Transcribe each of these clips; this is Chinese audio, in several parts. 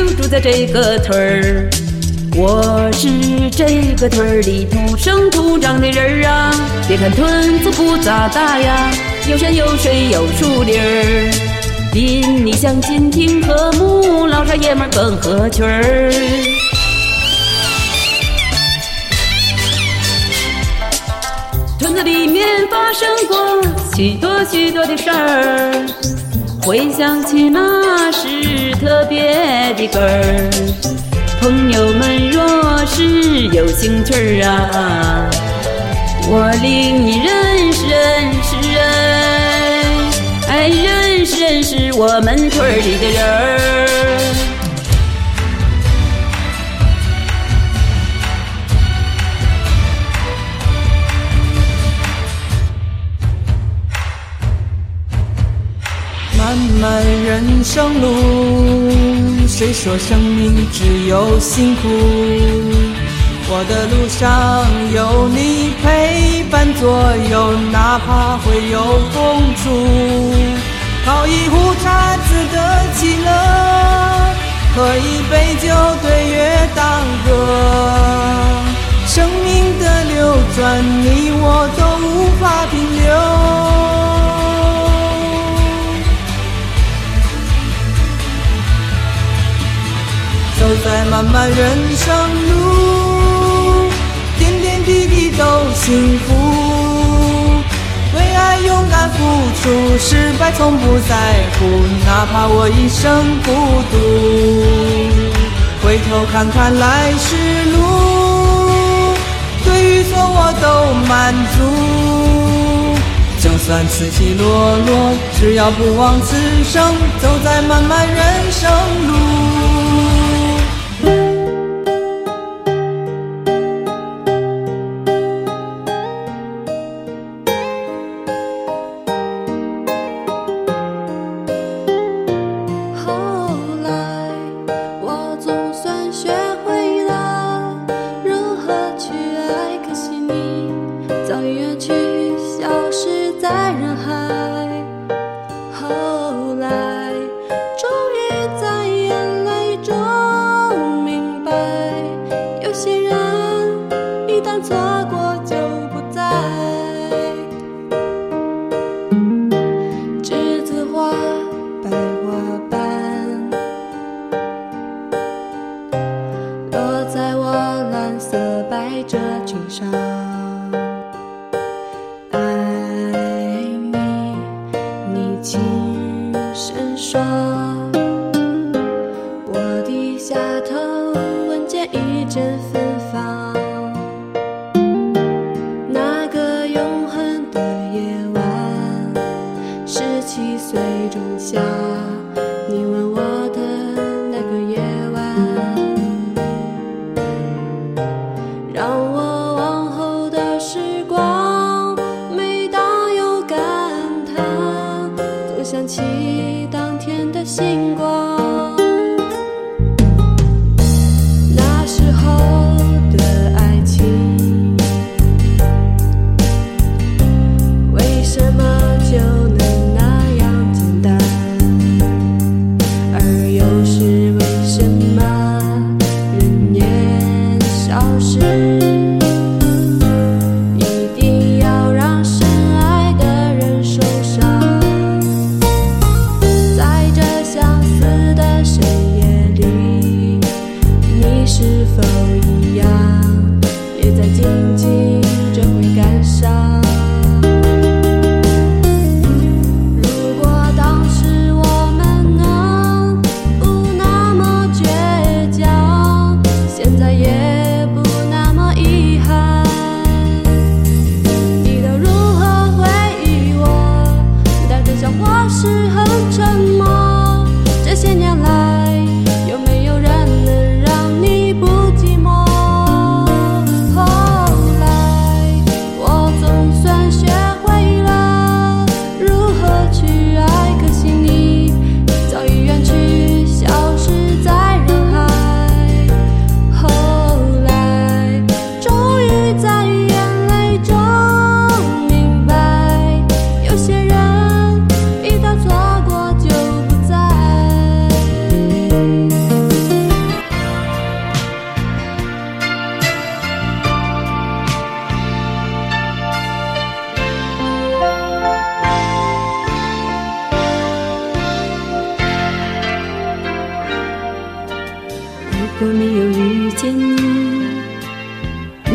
就住在这个村儿。我是这个村儿里土生土长的人儿啊。别看屯子不咋大呀，有山有水有树林儿，邻里乡亲挺和睦，老少爷们儿更合群儿。村子里面发生过许多许多的事儿，回想起那是特别的歌儿。朋友们若是有兴趣儿啊，我领你认识认识人，哎，认识认识我们村里的人儿。漫漫人生路，谁说生命只有辛苦？我的路上有你陪伴左右，哪怕会有风阻。泡一壶茶自得其乐，喝一杯酒对月当歌。生命的流转，你我都无法停留。走在漫漫人生路，点点滴滴都幸福。为爱勇敢付出，失败从不在乎，哪怕我一生孤独。回头看看来时路，对与错我都满足。就算起起落落，只要不枉此生，走在漫漫人生说。我低下头，闻见一阵芬芳。那个永恒的夜晚，十七岁仲夏，你吻我的那个夜晚，让我往后的时光，每当有感叹，总想起天的星光。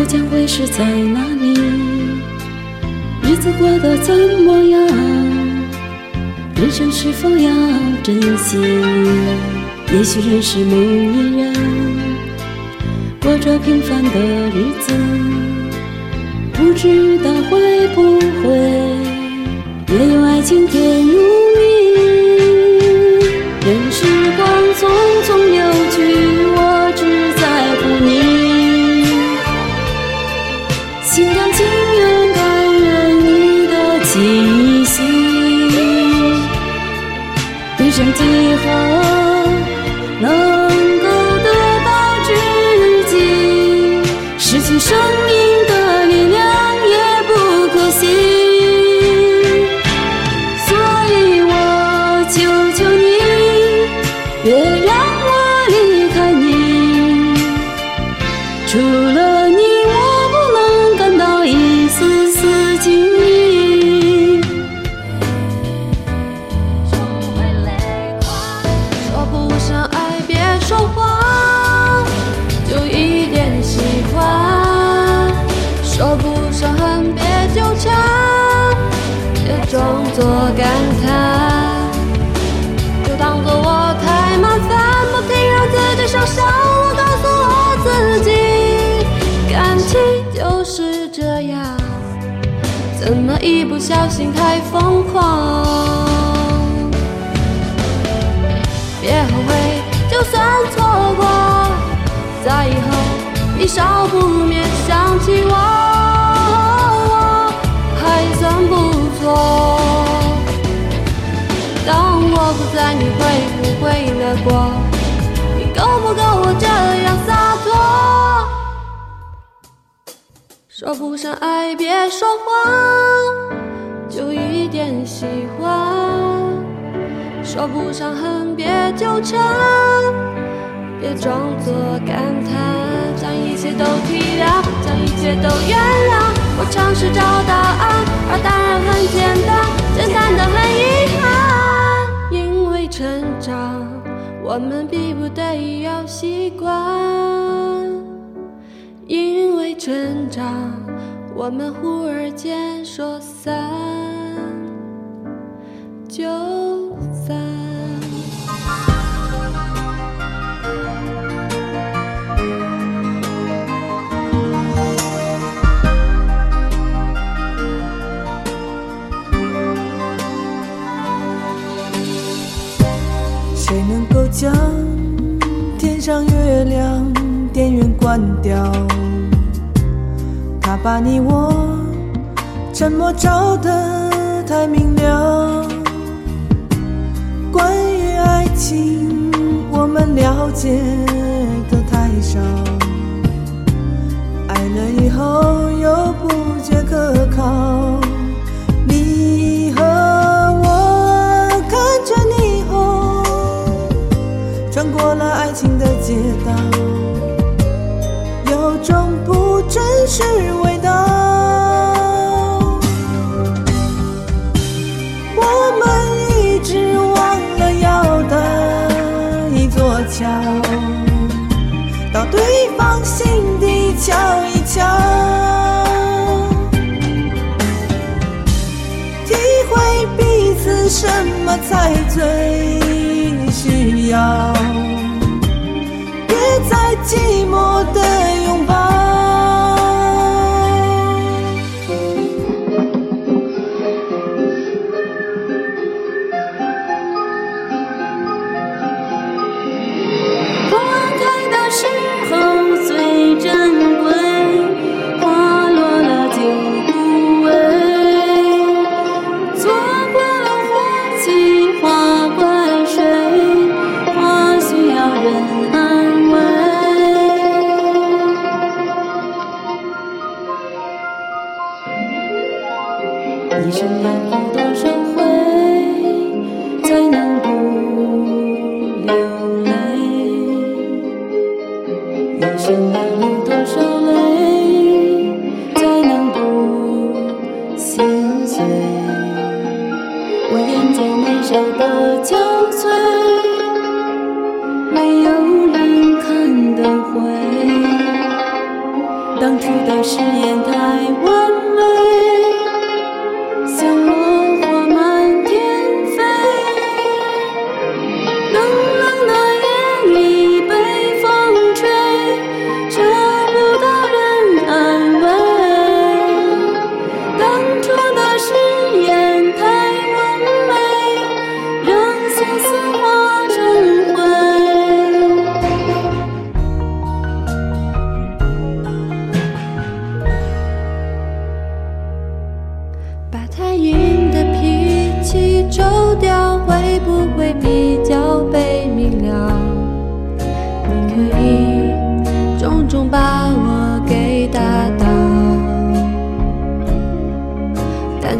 将会是在哪里？日子过得怎么样？人生是否要珍惜？也许认识某一人，过着平凡的日子，不知道会不会也有爱情甜如蜜。任时光匆匆流去，除了你，我不能感到一丝丝情意。说不上爱，别说谎，就一点喜欢；说不上恨，别纠缠，别装作感叹。就当作我太麻烦，不停让自己受伤。怎么一不小心太疯狂？别后悔，就算错过，在以后你少不免想起我，还算不错。当我不在，你会不会说不上爱，别说谎，就一点喜欢。说不上恨，别纠缠，别装作感叹，将一切都体谅，将一切都原谅。我尝试找答案，而答案很简单，简单的很遗憾。因为成长，我们逼不得已要习惯；因为成长，我们忽而间说散就散。谁能够将天上月亮电源关掉？把你我沉默照得太明了。关于爱情，我们了解的太少。爱了以后又不觉可靠。什么才最需要，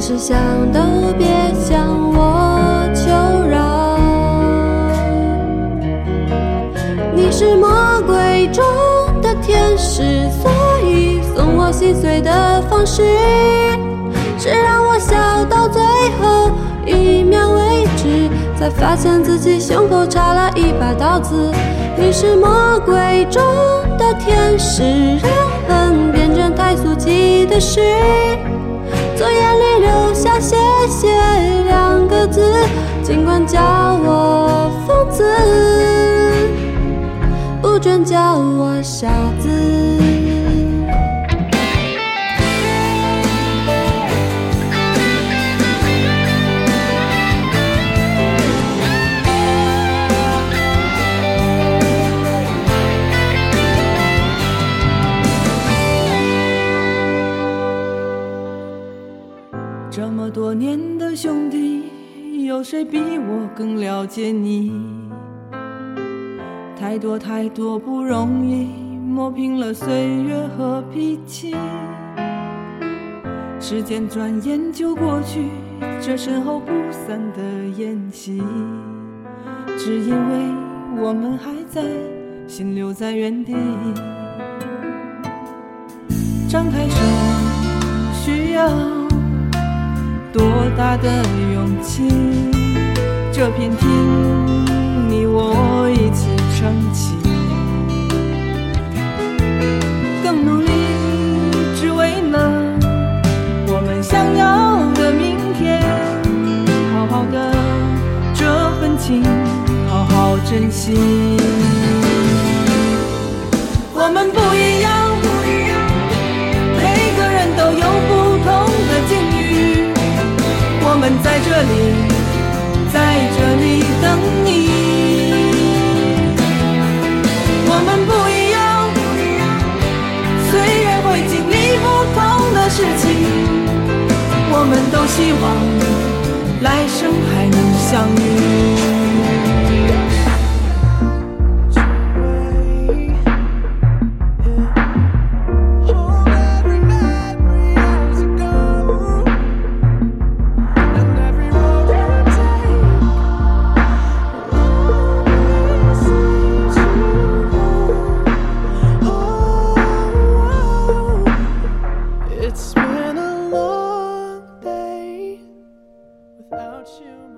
是想都别向我求饶。你是魔鬼中的天使，所以送我心碎的方式。是让我笑到最后一秒为止，才发现自己胸口插了一把刀子。你是魔鬼中的天使，让恨变成太俗气的事。从眼里留下“谢谢”两个字，尽管叫我疯子，不准叫我傻子。谁比我更了解你？太多太多不容易，磨平了岁月和脾气。时间转眼就过去，这身后不散的宴席，只因为我们还在，心留在原地。张开手，需要。多大的勇气？这片天，你我一起撑起，更努力，只为了我们想要的明天。好好的这份情，好好珍惜。我们不我们都希望来生还能相遇。without you.